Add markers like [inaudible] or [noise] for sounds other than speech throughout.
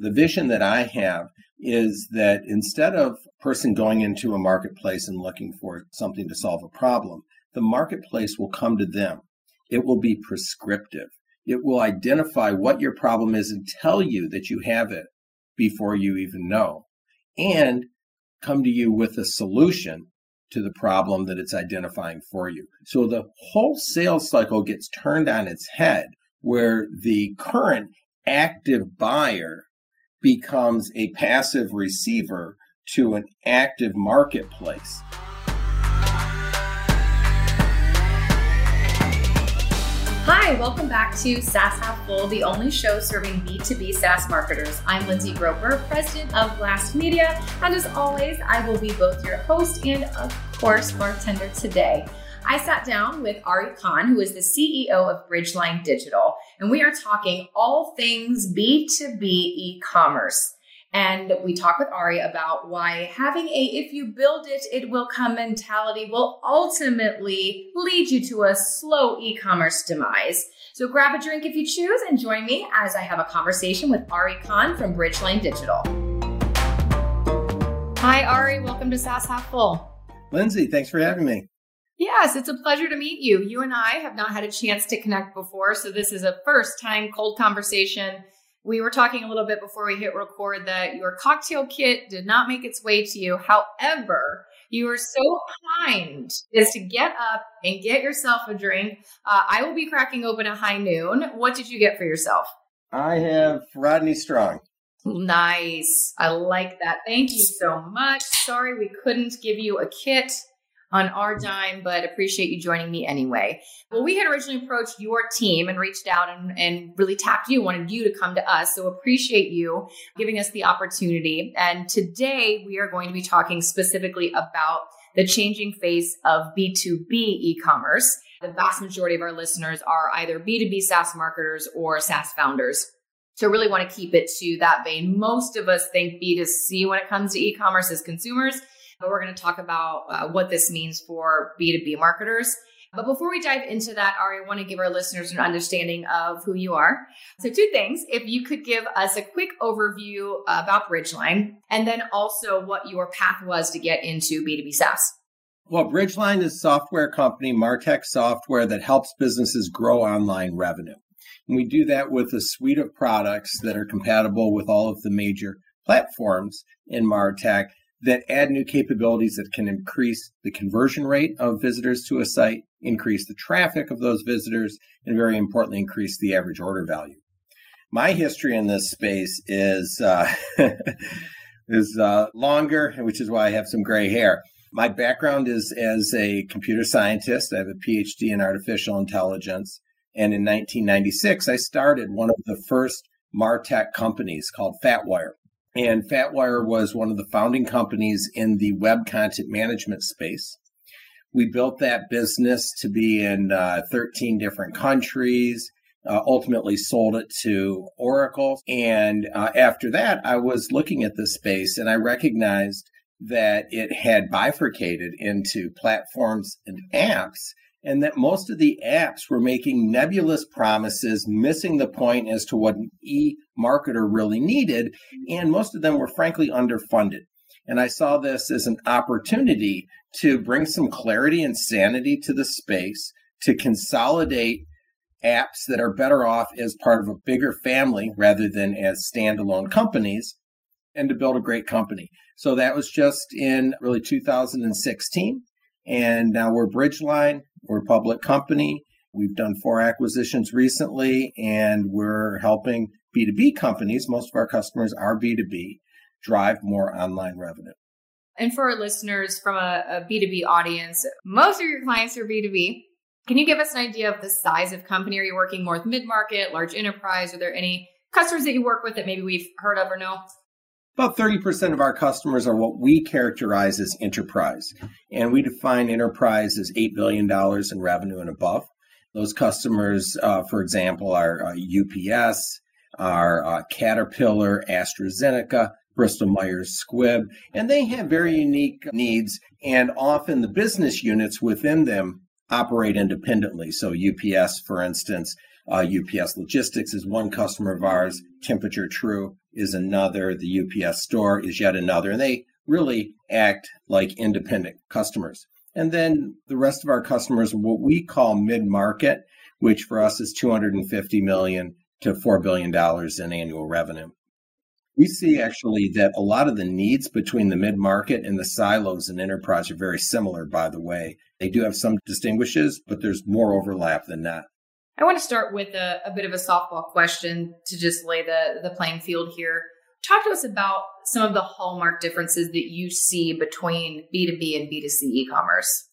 The vision that I have is that instead of a person going into a marketplace and looking for something to solve a problem, the marketplace will come to them. It will be prescriptive. It will identify what your problem is and tell you that you have it before you even know, and come to you with a solution to the problem that it's identifying for you. So the whole sales cycle gets turned on its head where the current active buyer becomes a passive receiver to an active marketplace. Hi, welcome back to SaaS Half Full, the only show serving B2B SaaS marketers. I'm Lindsay Groper, president of Blast Media, and as always, I will be both your host and, of course, bartender today. I sat down with Ari Kahn, who is the CEO of Bridgeline Digital, and we are talking all things B2B e commerce. And we talk with Ari about why having a if you build it, it will come mentality will ultimately lead you to a slow e commerce demise. So grab a drink if you choose and join me as I have a conversation with Ari Kahn from Bridgeline Digital. Hi, Ari. Welcome to SaaS Half Full. Lindsay, thanks for having me. Yes, it's a pleasure to meet you. You and I have not had a chance to connect before, so this is a first time cold conversation we were talking a little bit before we hit record that your cocktail kit did not make its way to you. However, you were so kind is to get up and get yourself a drink. Uh, I will be cracking open a high noon. What did you get for yourself? I have Rodney Strong. Nice. I like that. Thank you so much. Sorry we couldn't give you a kit on our dime, but appreciate you joining me anyway. Well, we had originally approached your team and reached out and, and really tapped you, wanted you to come to us. So appreciate you giving us the opportunity. And today we are going to be talking specifically about the changing face of B2B e-commerce. The vast majority of our listeners are either B2B SaaS marketers or SaaS founders. So really want to keep it to that vein. Most of us think B2C when it comes to e-commerce as consumers but we're going to talk about uh, what this means for B2B marketers. But before we dive into that, Ari, I want to give our listeners an understanding of who you are. So, two things. If you could give us a quick overview about Bridgeline, and then also what your path was to get into B2B SaaS. Well, Bridgeline is a software company, Martech software, that helps businesses grow online revenue. And we do that with a suite of products that are compatible with all of the major platforms in Martech that add new capabilities that can increase the conversion rate of visitors to a site, increase the traffic of those visitors, and very importantly, increase the average order value. My history in this space is uh, [laughs] is uh, longer, which is why I have some gray hair. My background is as a computer scientist. I have a PhD in artificial intelligence. And in 1996, I started one of the first MarTech companies called FatWire. And FatWire was one of the founding companies in the web content management space. We built that business to be in uh, 13 different countries, uh, ultimately sold it to Oracle. And uh, after that, I was looking at the space and I recognized that it had bifurcated into platforms and apps and that most of the apps were making nebulous promises, missing the point as to what an e marketer really needed. And most of them were frankly underfunded. And I saw this as an opportunity to bring some clarity and sanity to the space, to consolidate apps that are better off as part of a bigger family rather than as standalone companies, and to build a great company. So that was just in really 2016. And now we're Bridgeline. We're a public company. We've done four acquisitions recently, and we're helping B2B companies, most of our customers are B2B, drive more online revenue. And for our listeners from a a B2B audience, most of your clients are B2B. Can you give us an idea of the size of company? Are you working more with mid market, large enterprise? Are there any customers that you work with that maybe we've heard of or know? About 30% of our customers are what we characterize as enterprise. And we define enterprise as $8 billion in revenue and above. Those customers, uh, for example, are uh, UPS, are uh, Caterpillar, AstraZeneca, Bristol Myers Squibb, and they have very unique needs. And often the business units within them operate independently. So, UPS, for instance, Uh, UPS Logistics is one customer of ours. Temperature True is another. The UPS store is yet another. And they really act like independent customers. And then the rest of our customers, what we call mid market, which for us is 250 million to $4 billion in annual revenue. We see actually that a lot of the needs between the mid market and the silos and enterprise are very similar, by the way. They do have some distinguishes, but there's more overlap than that. I want to start with a, a bit of a softball question to just lay the, the playing field here. Talk to us about some of the hallmark differences that you see between B2B and B2C e commerce.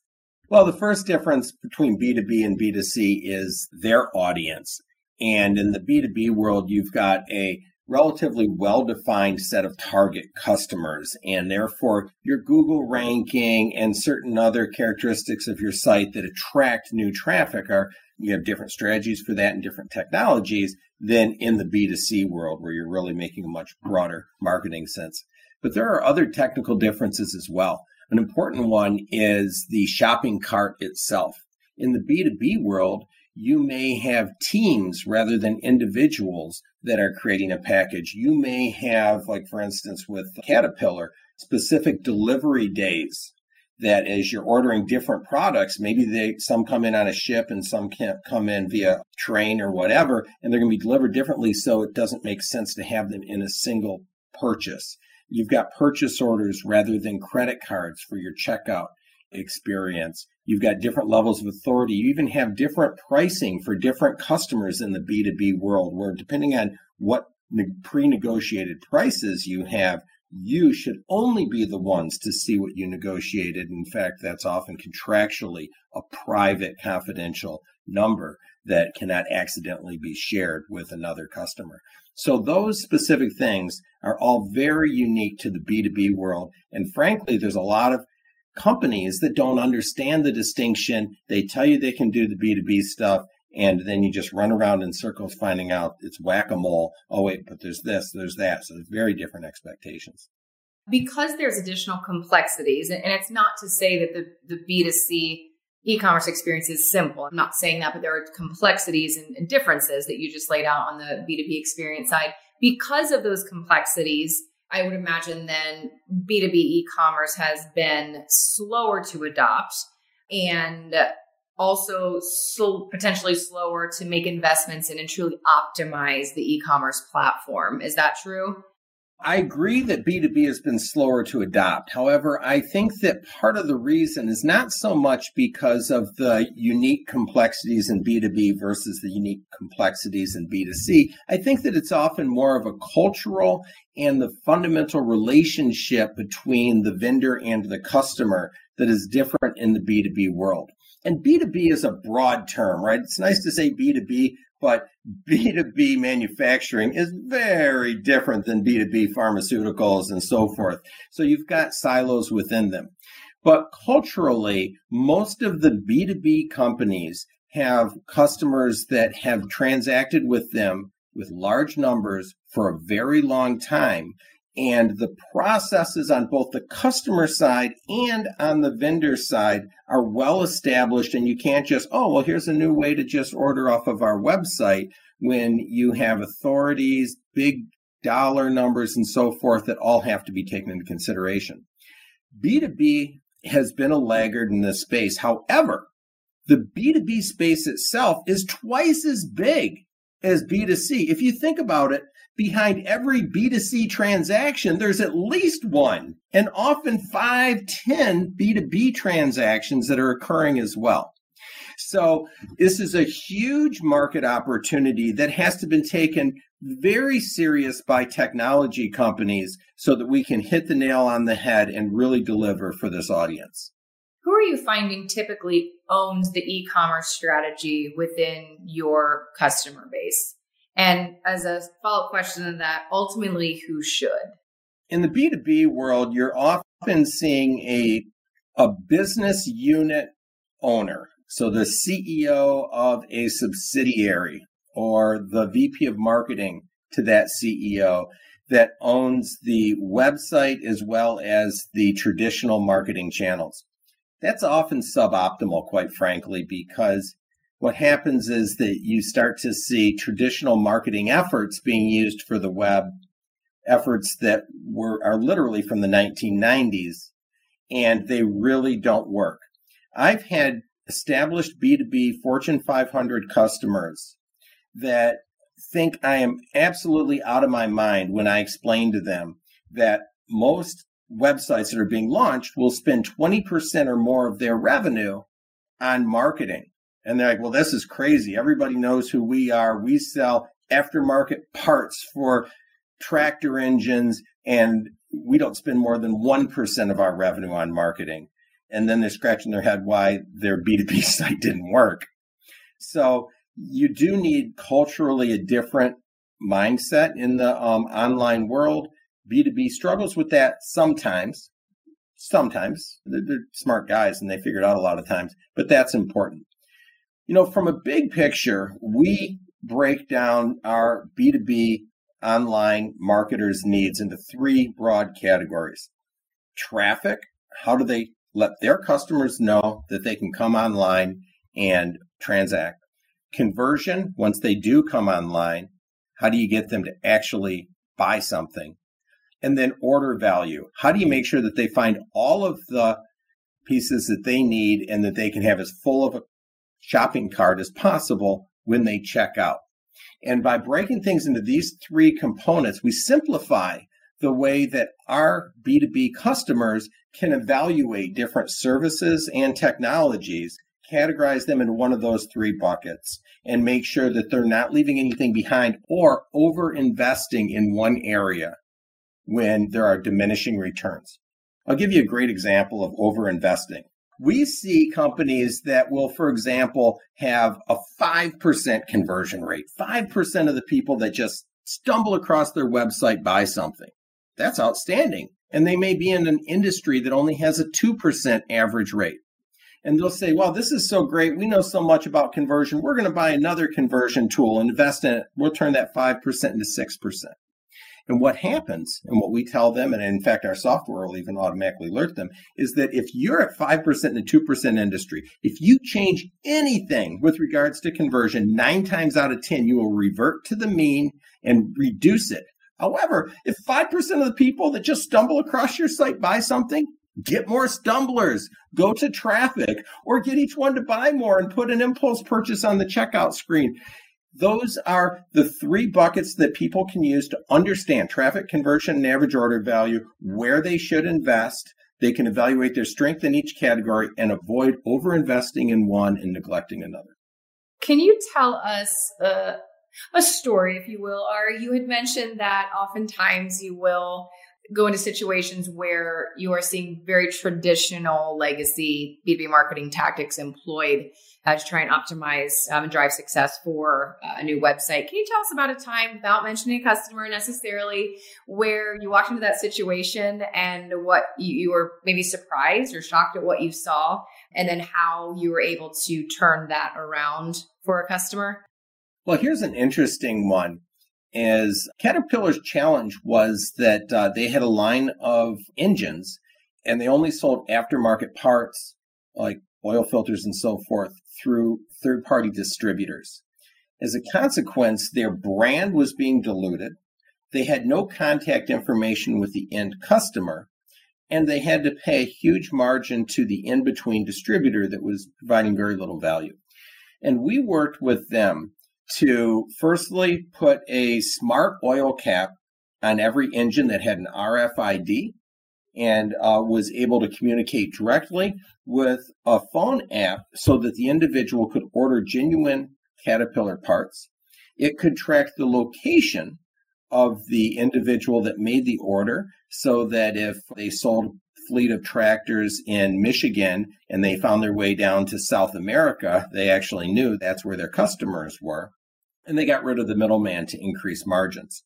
Well, the first difference between B2B and B2C is their audience. And in the B2B world, you've got a relatively well defined set of target customers. And therefore, your Google ranking and certain other characteristics of your site that attract new traffic are, you have different strategies for that and different technologies than in the B2C world where you're really making a much broader marketing sense. But there are other technical differences as well. An important one is the shopping cart itself. In the B2B world, you may have teams rather than individuals that are creating a package. You may have, like for instance, with Caterpillar, specific delivery days that as you're ordering different products, maybe they some come in on a ship and some can't come in via train or whatever, and they're going to be delivered differently. So it doesn't make sense to have them in a single purchase. You've got purchase orders rather than credit cards for your checkout experience. You've got different levels of authority. You even have different pricing for different customers in the B2B world, where depending on what pre negotiated prices you have, you should only be the ones to see what you negotiated. In fact, that's often contractually a private, confidential number that cannot accidentally be shared with another customer. So those specific things are all very unique to the B2B world. And frankly, there's a lot of companies that don't understand the distinction. They tell you they can do the B2B stuff, and then you just run around in circles finding out it's whack a mole. Oh, wait, but there's this, there's that. So there's very different expectations. Because there's additional complexities, and it's not to say that the, the B2C e commerce experience is simple. I'm not saying that, but there are complexities and, and differences that you just laid out on the B2B experience side. Because of those complexities, I would imagine then B2B e commerce has been slower to adopt and also so potentially slower to make investments in and truly optimize the e commerce platform. Is that true? I agree that B2B has been slower to adopt. However, I think that part of the reason is not so much because of the unique complexities in B2B versus the unique complexities in B2C. I think that it's often more of a cultural and the fundamental relationship between the vendor and the customer that is different in the B2B world. And B2B is a broad term, right? It's nice to say B2B, but B2B manufacturing is very different than B2B pharmaceuticals and so forth. So you've got silos within them. But culturally, most of the B2B companies have customers that have transacted with them with large numbers for a very long time and the processes on both the customer side and on the vendor side are well established. And you can't just, oh, well, here's a new way to just order off of our website when you have authorities, big dollar numbers, and so forth that all have to be taken into consideration. B2B has been a laggard in this space. However, the B2B space itself is twice as big as B2C. If you think about it, behind every B2C transaction, there's at least one, and often five, ten B2B transactions that are occurring as well. So this is a huge market opportunity that has to be taken very serious by technology companies so that we can hit the nail on the head and really deliver for this audience. Who are you finding typically owns the e-commerce strategy within your customer base? And as a follow up question to that, ultimately, who should? In the B2B world, you're often seeing a, a business unit owner. So the CEO of a subsidiary or the VP of marketing to that CEO that owns the website as well as the traditional marketing channels. That's often suboptimal, quite frankly, because what happens is that you start to see traditional marketing efforts being used for the web, efforts that were are literally from the 1990s, and they really don't work. I've had established B2B Fortune 500 customers that think I am absolutely out of my mind when I explain to them that most websites that are being launched will spend 20% or more of their revenue on marketing. And they're like, well, this is crazy. Everybody knows who we are. We sell aftermarket parts for tractor engines, and we don't spend more than 1% of our revenue on marketing. And then they're scratching their head why their B2B [laughs] site didn't work. So you do need culturally a different mindset in the um, online world. B2B struggles with that sometimes. Sometimes they're, they're smart guys and they figure it out a lot of times, but that's important. You know, from a big picture, we break down our B2B online marketers' needs into three broad categories traffic, how do they let their customers know that they can come online and transact? Conversion, once they do come online, how do you get them to actually buy something? And then order value. How do you make sure that they find all of the pieces that they need and that they can have as full of a shopping cart as possible when they check out? And by breaking things into these three components, we simplify the way that our B2B customers can evaluate different services and technologies, categorize them in one of those three buckets, and make sure that they're not leaving anything behind or over investing in one area when there are diminishing returns. I'll give you a great example of over investing. We see companies that will, for example, have a 5% conversion rate. 5% of the people that just stumble across their website buy something. That's outstanding. And they may be in an industry that only has a 2% average rate. And they'll say, well, this is so great. We know so much about conversion. We're going to buy another conversion tool invest in it. We'll turn that 5% into 6%. And what happens, and what we tell them, and in fact, our software will even automatically alert them, is that if you're at 5% in a 2% industry, if you change anything with regards to conversion, nine times out of 10, you will revert to the mean and reduce it. However, if 5% of the people that just stumble across your site buy something, get more stumblers, go to traffic, or get each one to buy more and put an impulse purchase on the checkout screen. Those are the three buckets that people can use to understand traffic conversion and average order value, where they should invest. They can evaluate their strength in each category and avoid over investing in one and neglecting another. Can you tell us uh, a story, if you will? Or you had mentioned that oftentimes you will go into situations where you are seeing very traditional legacy B2B marketing tactics employed uh, to try and optimize um, and drive success for uh, a new website. Can you tell us about a time without mentioning a customer necessarily where you walked into that situation and what you, you were maybe surprised or shocked at what you saw, and then how you were able to turn that around for a customer? Well, here's an interesting one is Caterpillar's challenge was that uh, they had a line of engines and they only sold aftermarket parts like oil filters and so forth through third party distributors. As a consequence, their brand was being diluted. They had no contact information with the end customer, and they had to pay a huge margin to the in between distributor that was providing very little value. And we worked with them to firstly put a smart oil cap on every engine that had an RFID and uh, was able to communicate directly with a phone app so that the individual could order genuine Caterpillar parts. It could track the location of the individual that made the order so that if they sold a fleet of tractors in Michigan and they found their way down to South America, they actually knew that's where their customers were. And they got rid of the middleman to increase margins.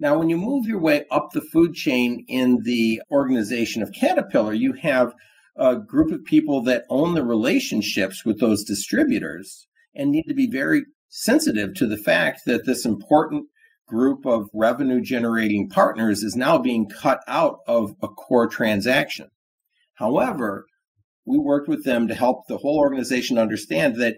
Now, when you move your way up the food chain in the organization of Caterpillar, you have a group of people that own the relationships with those distributors and need to be very sensitive to the fact that this important group of revenue generating partners is now being cut out of a core transaction. However, we worked with them to help the whole organization understand that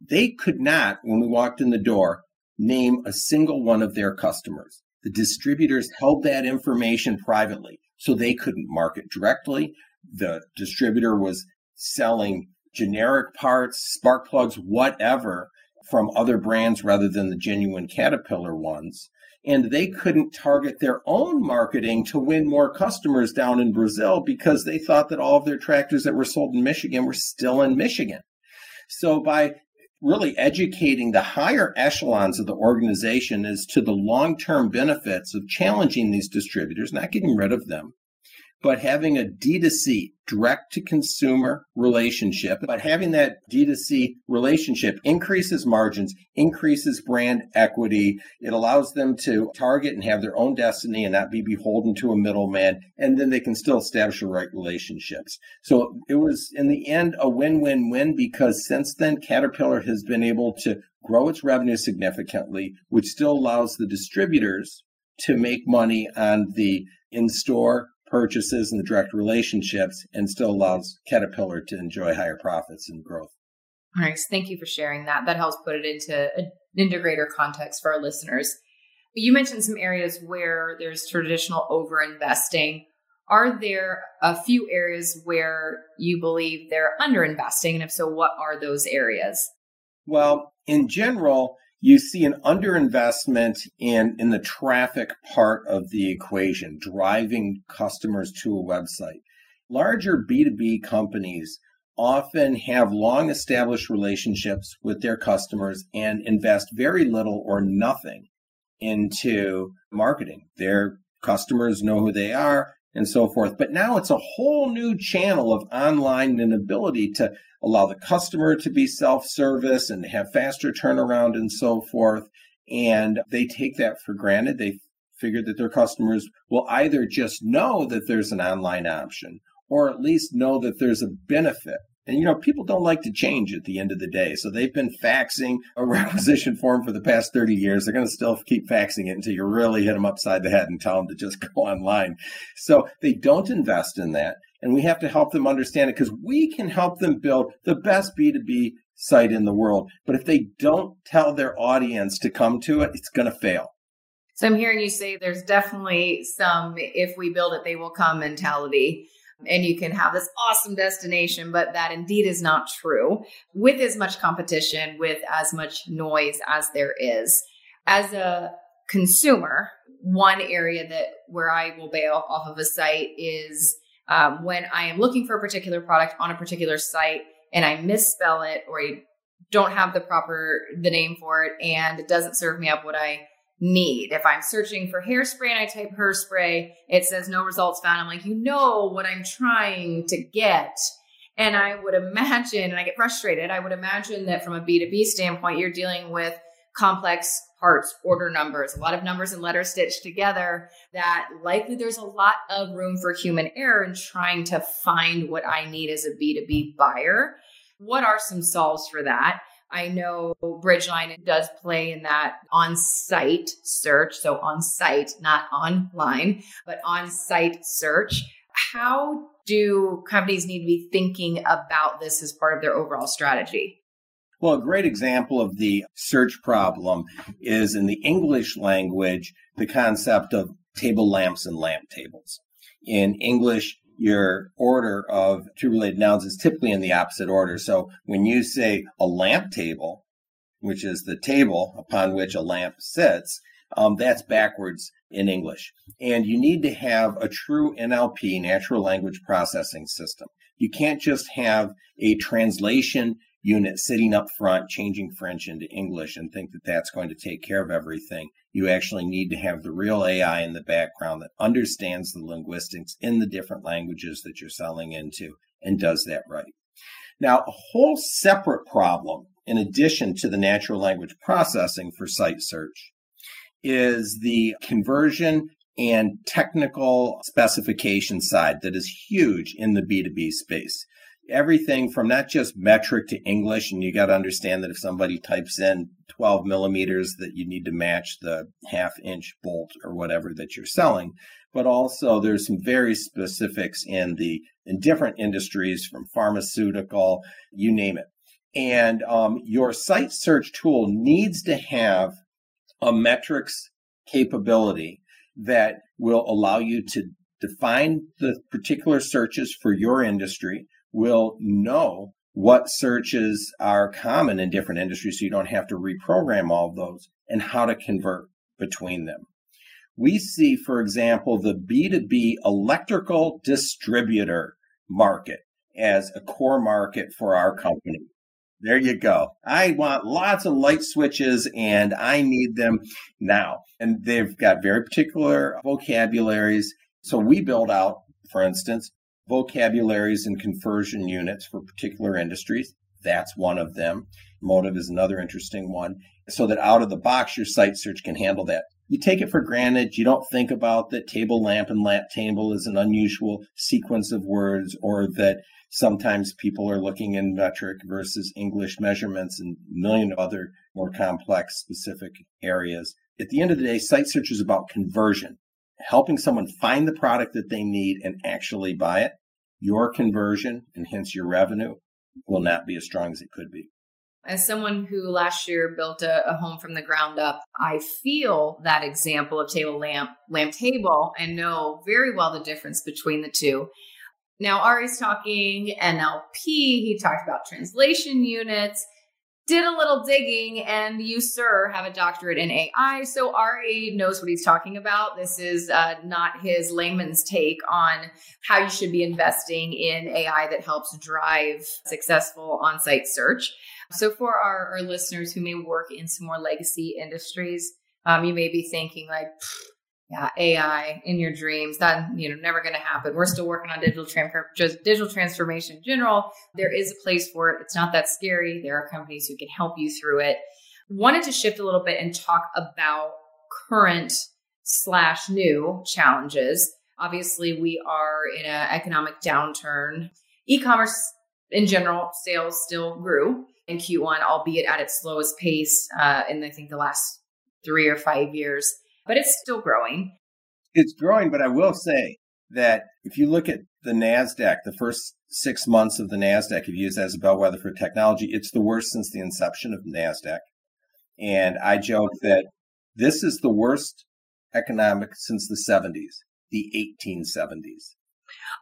they could not, when we walked in the door, name a single one of their customers. The distributors held that information privately, so they couldn't market directly. The distributor was selling generic parts, spark plugs, whatever from other brands rather than the genuine Caterpillar ones. And they couldn't target their own marketing to win more customers down in Brazil because they thought that all of their tractors that were sold in Michigan were still in Michigan. So by really educating the higher echelons of the organization as to the long term benefits of challenging these distributors, not getting rid of them, but having a D2C, direct to consumer relationship, but having that D2C relationship increases margins, increases brand equity. It allows them to target and have their own destiny and not be beholden to a middleman. And then they can still establish the right relationships. So it was in the end a win win win because since then, Caterpillar has been able to grow its revenue significantly, which still allows the distributors to make money on the in store purchases and the direct relationships and still allows Caterpillar to enjoy higher profits and growth. Nice. Thank you for sharing that. That helps put it into an integrator context for our listeners. You mentioned some areas where there's traditional over investing. Are there a few areas where you believe they're under investing? And if so, what are those areas? Well, in general, you see an underinvestment in, in the traffic part of the equation, driving customers to a website. Larger B2B companies often have long established relationships with their customers and invest very little or nothing into marketing. Their customers know who they are and so forth. But now it's a whole new channel of online and ability to allow the customer to be self-service and have faster turnaround and so forth. And they take that for granted. They figure that their customers will either just know that there's an online option or at least know that there's a benefit and you know, people don't like to change at the end of the day. So they've been faxing a [laughs] requisition form for the past 30 years. They're going to still keep faxing it until you really hit them upside the head and tell them to just [laughs] go online. So they don't invest in that. And we have to help them understand it because we can help them build the best B2B site in the world. But if they don't tell their audience to come to it, it's going to fail. So I'm hearing you say there's definitely some if we build it, they will come mentality and you can have this awesome destination, but that indeed is not true with as much competition, with as much noise as there is. As a consumer, one area that where I will bail off of a site is um, when I am looking for a particular product on a particular site and I misspell it or I don't have the proper the name for it and it doesn't serve me up what I need. If I'm searching for hairspray and I type hairspray, it says no results found. I'm like, you know what I'm trying to get. And I would imagine, and I get frustrated, I would imagine that from a B2B standpoint, you're dealing with complex parts, order numbers, a lot of numbers and letters stitched together, that likely there's a lot of room for human error in trying to find what I need as a B2B buyer. What are some solves for that? I know Bridgeline does play in that on site search. So on site, not online, but on site search. How do companies need to be thinking about this as part of their overall strategy? Well, a great example of the search problem is in the English language, the concept of table lamps and lamp tables. In English, your order of two related nouns is typically in the opposite order. So when you say a lamp table, which is the table upon which a lamp sits, um, that's backwards in English. And you need to have a true NLP, natural language processing system. You can't just have a translation unit sitting up front, changing French into English and think that that's going to take care of everything. You actually need to have the real AI in the background that understands the linguistics in the different languages that you're selling into and does that right. Now, a whole separate problem, in addition to the natural language processing for site search, is the conversion and technical specification side that is huge in the B2B space everything from not just metric to English, and you got to understand that if somebody types in 12 millimeters, that you need to match the half inch bolt or whatever that you're selling. But also, there's some very specifics in the in different industries, from pharmaceutical, you name it. And um, your site search tool needs to have a metrics capability that will allow you to define the particular searches for your industry, will know what searches are common in different industries so you don't have to reprogram all those and how to convert between them. We see, for example, the B2B electrical distributor market as a core market for our company. There you go. I want lots of light switches and I need them now. And they've got very particular vocabularies. So we build out, for instance, vocabularies and conversion units for particular industries. That's one of them. Motive is another interesting one. So that out of the box, your site search can handle that. You take it for granted. You don't think about that table lamp and lamp table is an unusual sequence of words or that Sometimes people are looking in metric versus English measurements and a million other more complex specific areas. At the end of the day, site search is about conversion, helping someone find the product that they need and actually buy it. Your conversion and hence your revenue will not be as strong as it could be. As someone who last year built a, a, home from the ground up, I feel that example of table lamp, lamp table, and know very well the difference between the two. Now, Ari's talking NLP. He talked about translation units, did a little digging, and you, sir, have a doctorate in AI. So Ari knows what he's talking about. This is uh, not his layman's take on how you should be investing in AI that helps drive successful on site search. So, for our, our, listeners who may work in some more legacy industries, um, you may be thinking, like, yeah, AI in your dreams. That you know, never going to happen. We're still working on digital transfer, just digital transformation in general. There is a place for it. It's not that scary. There are companies who can help you through it. Wanted to shift a little bit and talk about current slash new challenges. Obviously, we are in an economic downturn. E-commerce in general, sales still grew in Q1, albeit at its slowest pace uh, in I think the last three or five years but it's still growing. It's growing, but I will say that if you look at the NASDAQ, the first six months of the NASDAQ, if you use that as a bellwether for technology, it's the worst since the inception of NASDAQ. And I joke that this is the worst economic since the 70s, the 1870s.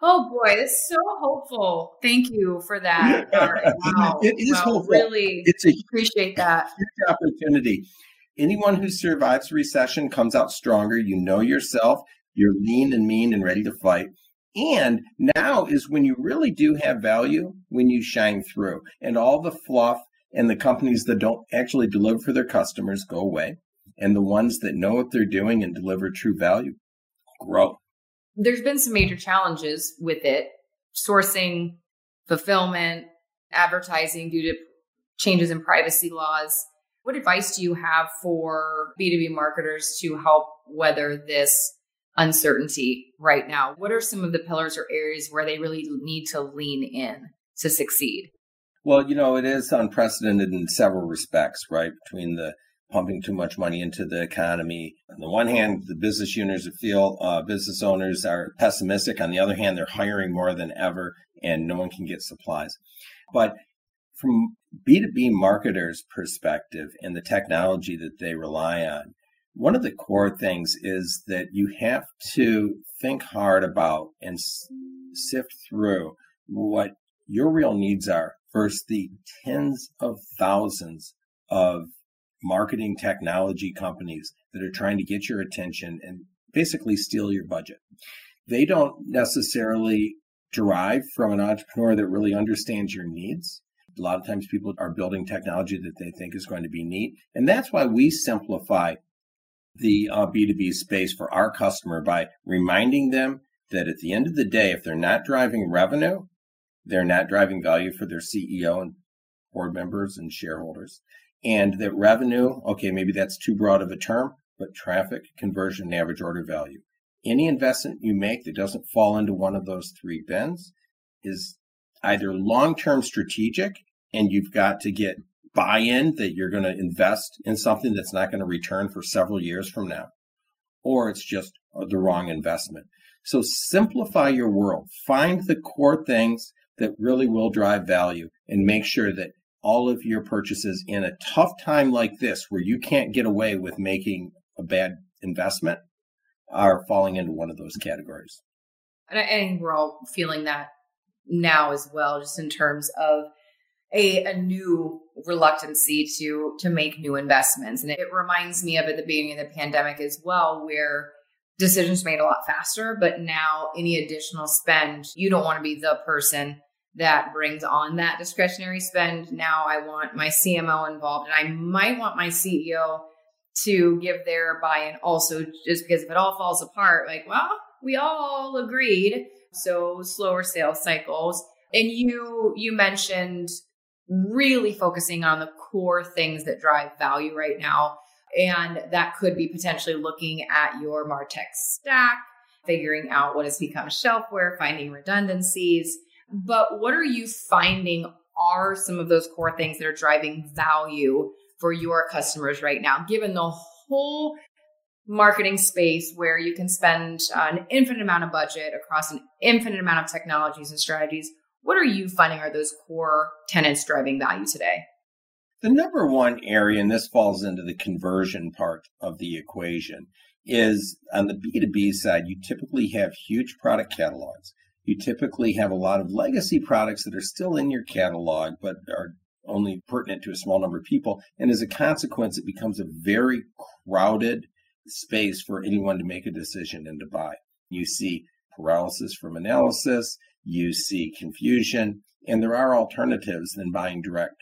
Oh boy, it's so hopeful. Thank you for that. Wow. [laughs] it is wow, hopeful. Really it's a appreciate that. Huge opportunity. Anyone who survives recession comes out stronger. You know yourself. You're lean and mean and ready to fight. And now is when you really do have value, when you shine through. And all the fluff and the companies that don't actually deliver for their customers go away. And the ones that know what they're doing and deliver true value grow. There's been some major challenges with it sourcing, fulfillment, advertising due to changes in privacy laws. What advice do you have for B2B marketers to help weather this uncertainty right now? What are some of the pillars or areas where they really need to lean in to succeed? Well, you know, it is unprecedented in several respects, right? Between the pumping too much money into the economy. On the one hand, the business owners feel uh, business owners are pessimistic. On the other hand, they're hiring more than ever, and no one can get supplies. But from B2B marketers' perspective and the technology that they rely on, one of the core things is that you have to think hard about and sift through what your real needs are versus the tens of thousands of marketing technology companies that are trying to get your attention and basically steal your budget. They don't necessarily derive from an entrepreneur that really understands your needs. A lot of times people are building technology that they think is going to be neat. And that's why we simplify the uh, B2B space for our customer by reminding them that at the end of the day, if they're not driving revenue, they're not driving value for their CEO and board members and shareholders. And that revenue, okay, maybe that's too broad of a term, but traffic, conversion, and average order value. Any investment you make that doesn't fall into one of those three bins is either long term strategic and you've got to get buy in that you're going to invest in something that's not going to return for several years from now, or it's just uh, the wrong investment. So simplify your world. Find the core things that really will drive value and make sure that all of your purchases in a tough time like this where you can't get away with making a bad investment are falling into one of those categories. And I think we're all feeling that now as well, just in terms of a, a new reluctancy to to make new investments. And it reminds me of at the beginning of the pandemic as well, where decisions made a lot faster, but now any additional spend, you don't want to be the person that brings on that discretionary spend. Now I want my CMO involved and I might want my CEO to give their buy-in also just because if it all falls apart, like, well, we all agreed. So slower sales cycles. And you you mentioned really focusing on the core things that drive value right now. And that could be potentially looking at your MarTech stack, figuring out what has become shelfware, finding redundancies. But what are you finding are some of those core things that are driving value for your customers right now, given the whole marketing space where you can spend uh, an infinite amount of budget across an infinite amount of technologies and strategies? What are you finding are those core tenants driving value today? The number one area, and this falls into the conversion part of the equation, is on the B2B side, you typically have huge product catalogs. You typically have a lot of legacy products that are still in your catalog, but are only pertinent to a small number of people. And as a consequence, it becomes a very crowded space for anyone to make a decision and to buy. You see paralysis from analysis, you see confusion, and there are alternatives than buying direct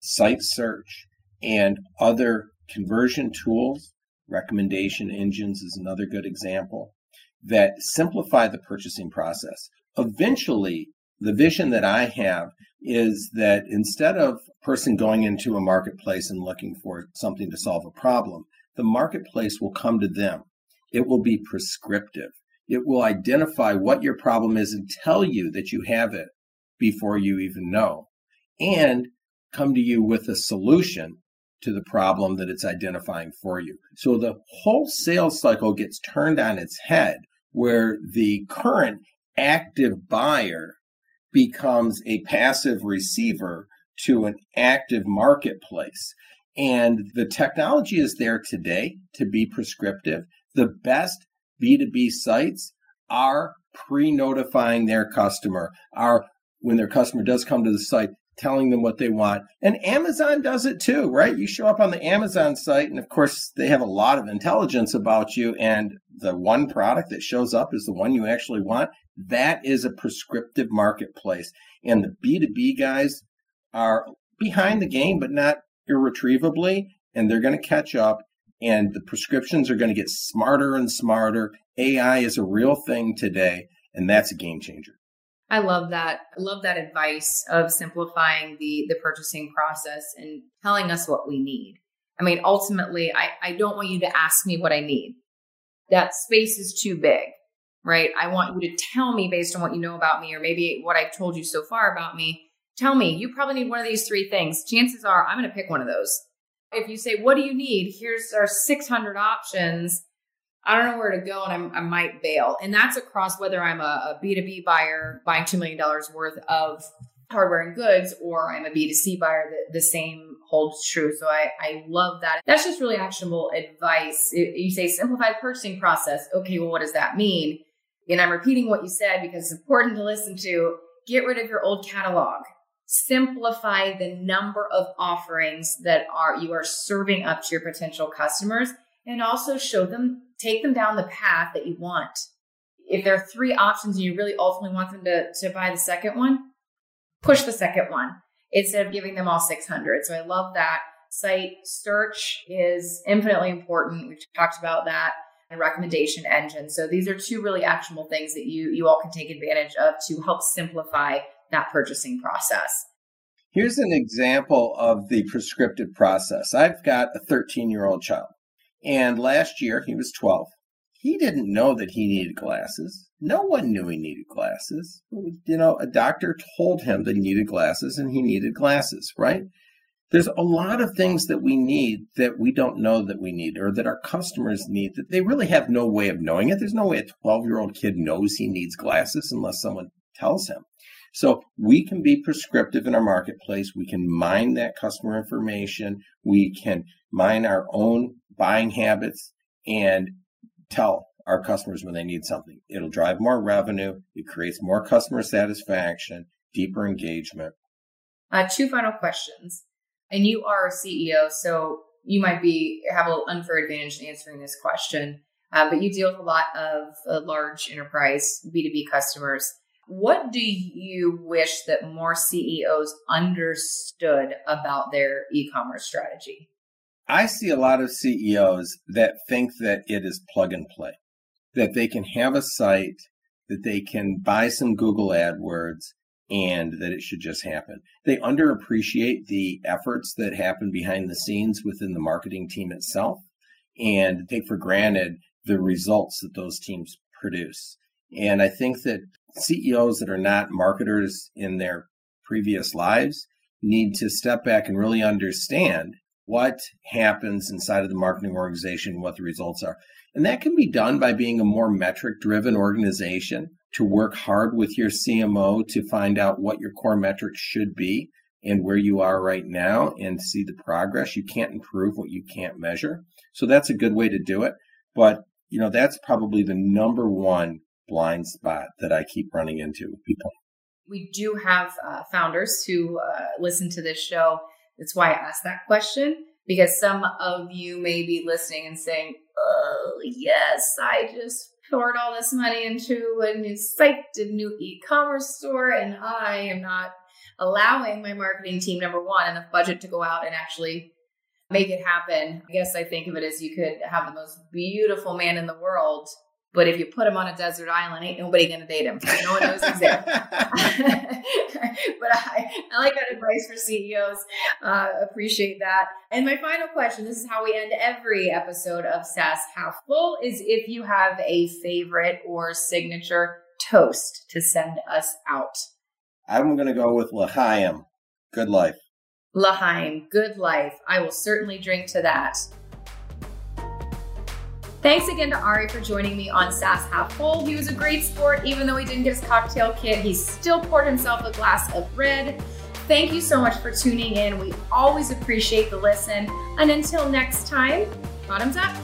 site search, and other conversion tools. Recommendation engines is another good example that simplify the purchasing process. Eventually, the vision that I have is that instead of a person going into a marketplace and looking for something to solve a problem, the marketplace will come to them. It will be prescriptive. It will identify what your problem is and tell you that you have it before you even know. And come to you with a solution to the problem that it's identifying for you. So the whole sales cycle gets turned on its head where the current active buyer becomes a passive receiver to an active marketplace. And the technology is there today to be prescriptive. The best B2B sites are pre notifying their customer, are when their customer does come to the site, telling them what they want. And Amazon does it too, right? You show up on the Amazon site, and of course, they have a lot of intelligence about you. And the one product that shows up is the one you actually want. That is a prescriptive marketplace. And the B2B guys are behind the game, but not irretrievably. And they're going to catch up. And the prescriptions are going to get smarter and smarter. AI is a real thing today, and that's a game changer. I love that. I love that advice of simplifying the the purchasing process and telling us what we need. I mean, ultimately, I, I don't want you to ask me what I need. That space is too big, right? I want you to tell me based on what you know about me, or maybe what I've told you so far about me. Tell me, you probably need one of these three things. Chances are I'm going to pick one of those. If you say, What do you need? Here's our 600 options. I don't know where to go and I'm, i might bail. And that's across whether I'm a a B2B buyer buying $2 million worth of hardware and goods or I'm a B2C buyer, the, the same holds true. So I, I love that. That's just really actionable advice. It, you say simplified purchasing process. Okay, well, what does that mean? And I'm repeating what you said because it's important to listen to. Get rid of your old catalog. Simplify the number of offerings that are you are serving up to your potential customers and also show them take them down the path that you want. If there are three options and you really ultimately want them to, to buy the second one, push the second one instead of giving them all 600. So I love that. Site search is infinitely important. We've talked about that and recommendation engine. So these are two really actionable things that you you all can take advantage of to help simplify that purchasing process. Here's an example of the prescriptive process. I've got a 13 year old child. And last year, he was 12. He didn't know that he needed glasses. No one knew he needed glasses. You know, a doctor told him that he needed glasses and he needed glasses, right? There's a lot of things that we need that we don't know that we need or that our customers need that they really have no way of knowing it. There's no way a 12 year old kid knows he needs glasses unless someone tells him. So we can be prescriptive in our marketplace. We can mine that customer information. We can mine our own buying habits and tell our customers when they need something. It'll drive more revenue. It creates more customer satisfaction, deeper engagement. Uh, two final questions. And you are a CEO, so you might be have a little unfair advantage in answering this question. Uh, but you deal with a lot of uh, large enterprise B2B customers. What do you wish that more CEOs understood about their e commerce strategy? I see a lot of CEOs that think that it is plug and play, that they can have a site, that they can buy some Google AdWords, and that it should just happen. They underappreciate the efforts that happen behind the scenes within the marketing team itself and take for granted the results that those teams produce. And I think that CEOs that are not marketers in their previous lives need to step back and really understand what happens inside of the marketing organization, what the results are. And that can be done by being a more metric driven organization to work hard with your CMO to find out what your core metrics should be and where you are right now and see the progress. You can't improve what you can't measure. So that's a good way to do it. But, you know, that's probably the number one blind spot that I keep running into with people. We do have uh, founders who uh, listen to this show. That's why I asked that question because some of you may be listening and saying, Oh, yes, I just poured all this money into a new site, a new e commerce store, and I am not allowing my marketing team, number one, enough budget to go out and actually make it happen. I guess I think of it as you could have the most beautiful man in the world but if you put him on a desert island, ain't nobody going to date him. No one knows he's there. [laughs] but I, I like that advice for CEOs. Uh, appreciate that. And my final question this is how we end every episode of SaaS Half Full is if you have a favorite or signature toast to send us out. I'm going to go with L'chaim. Good life. L'chaim, good life. I will certainly drink to that. Thanks again to Ari for joining me on SaaS Half Full. He was a great sport. Even though he didn't get his cocktail kit, he still poured himself a glass of red. Thank you so much for tuning in. We always appreciate the listen. And until next time, bottoms up.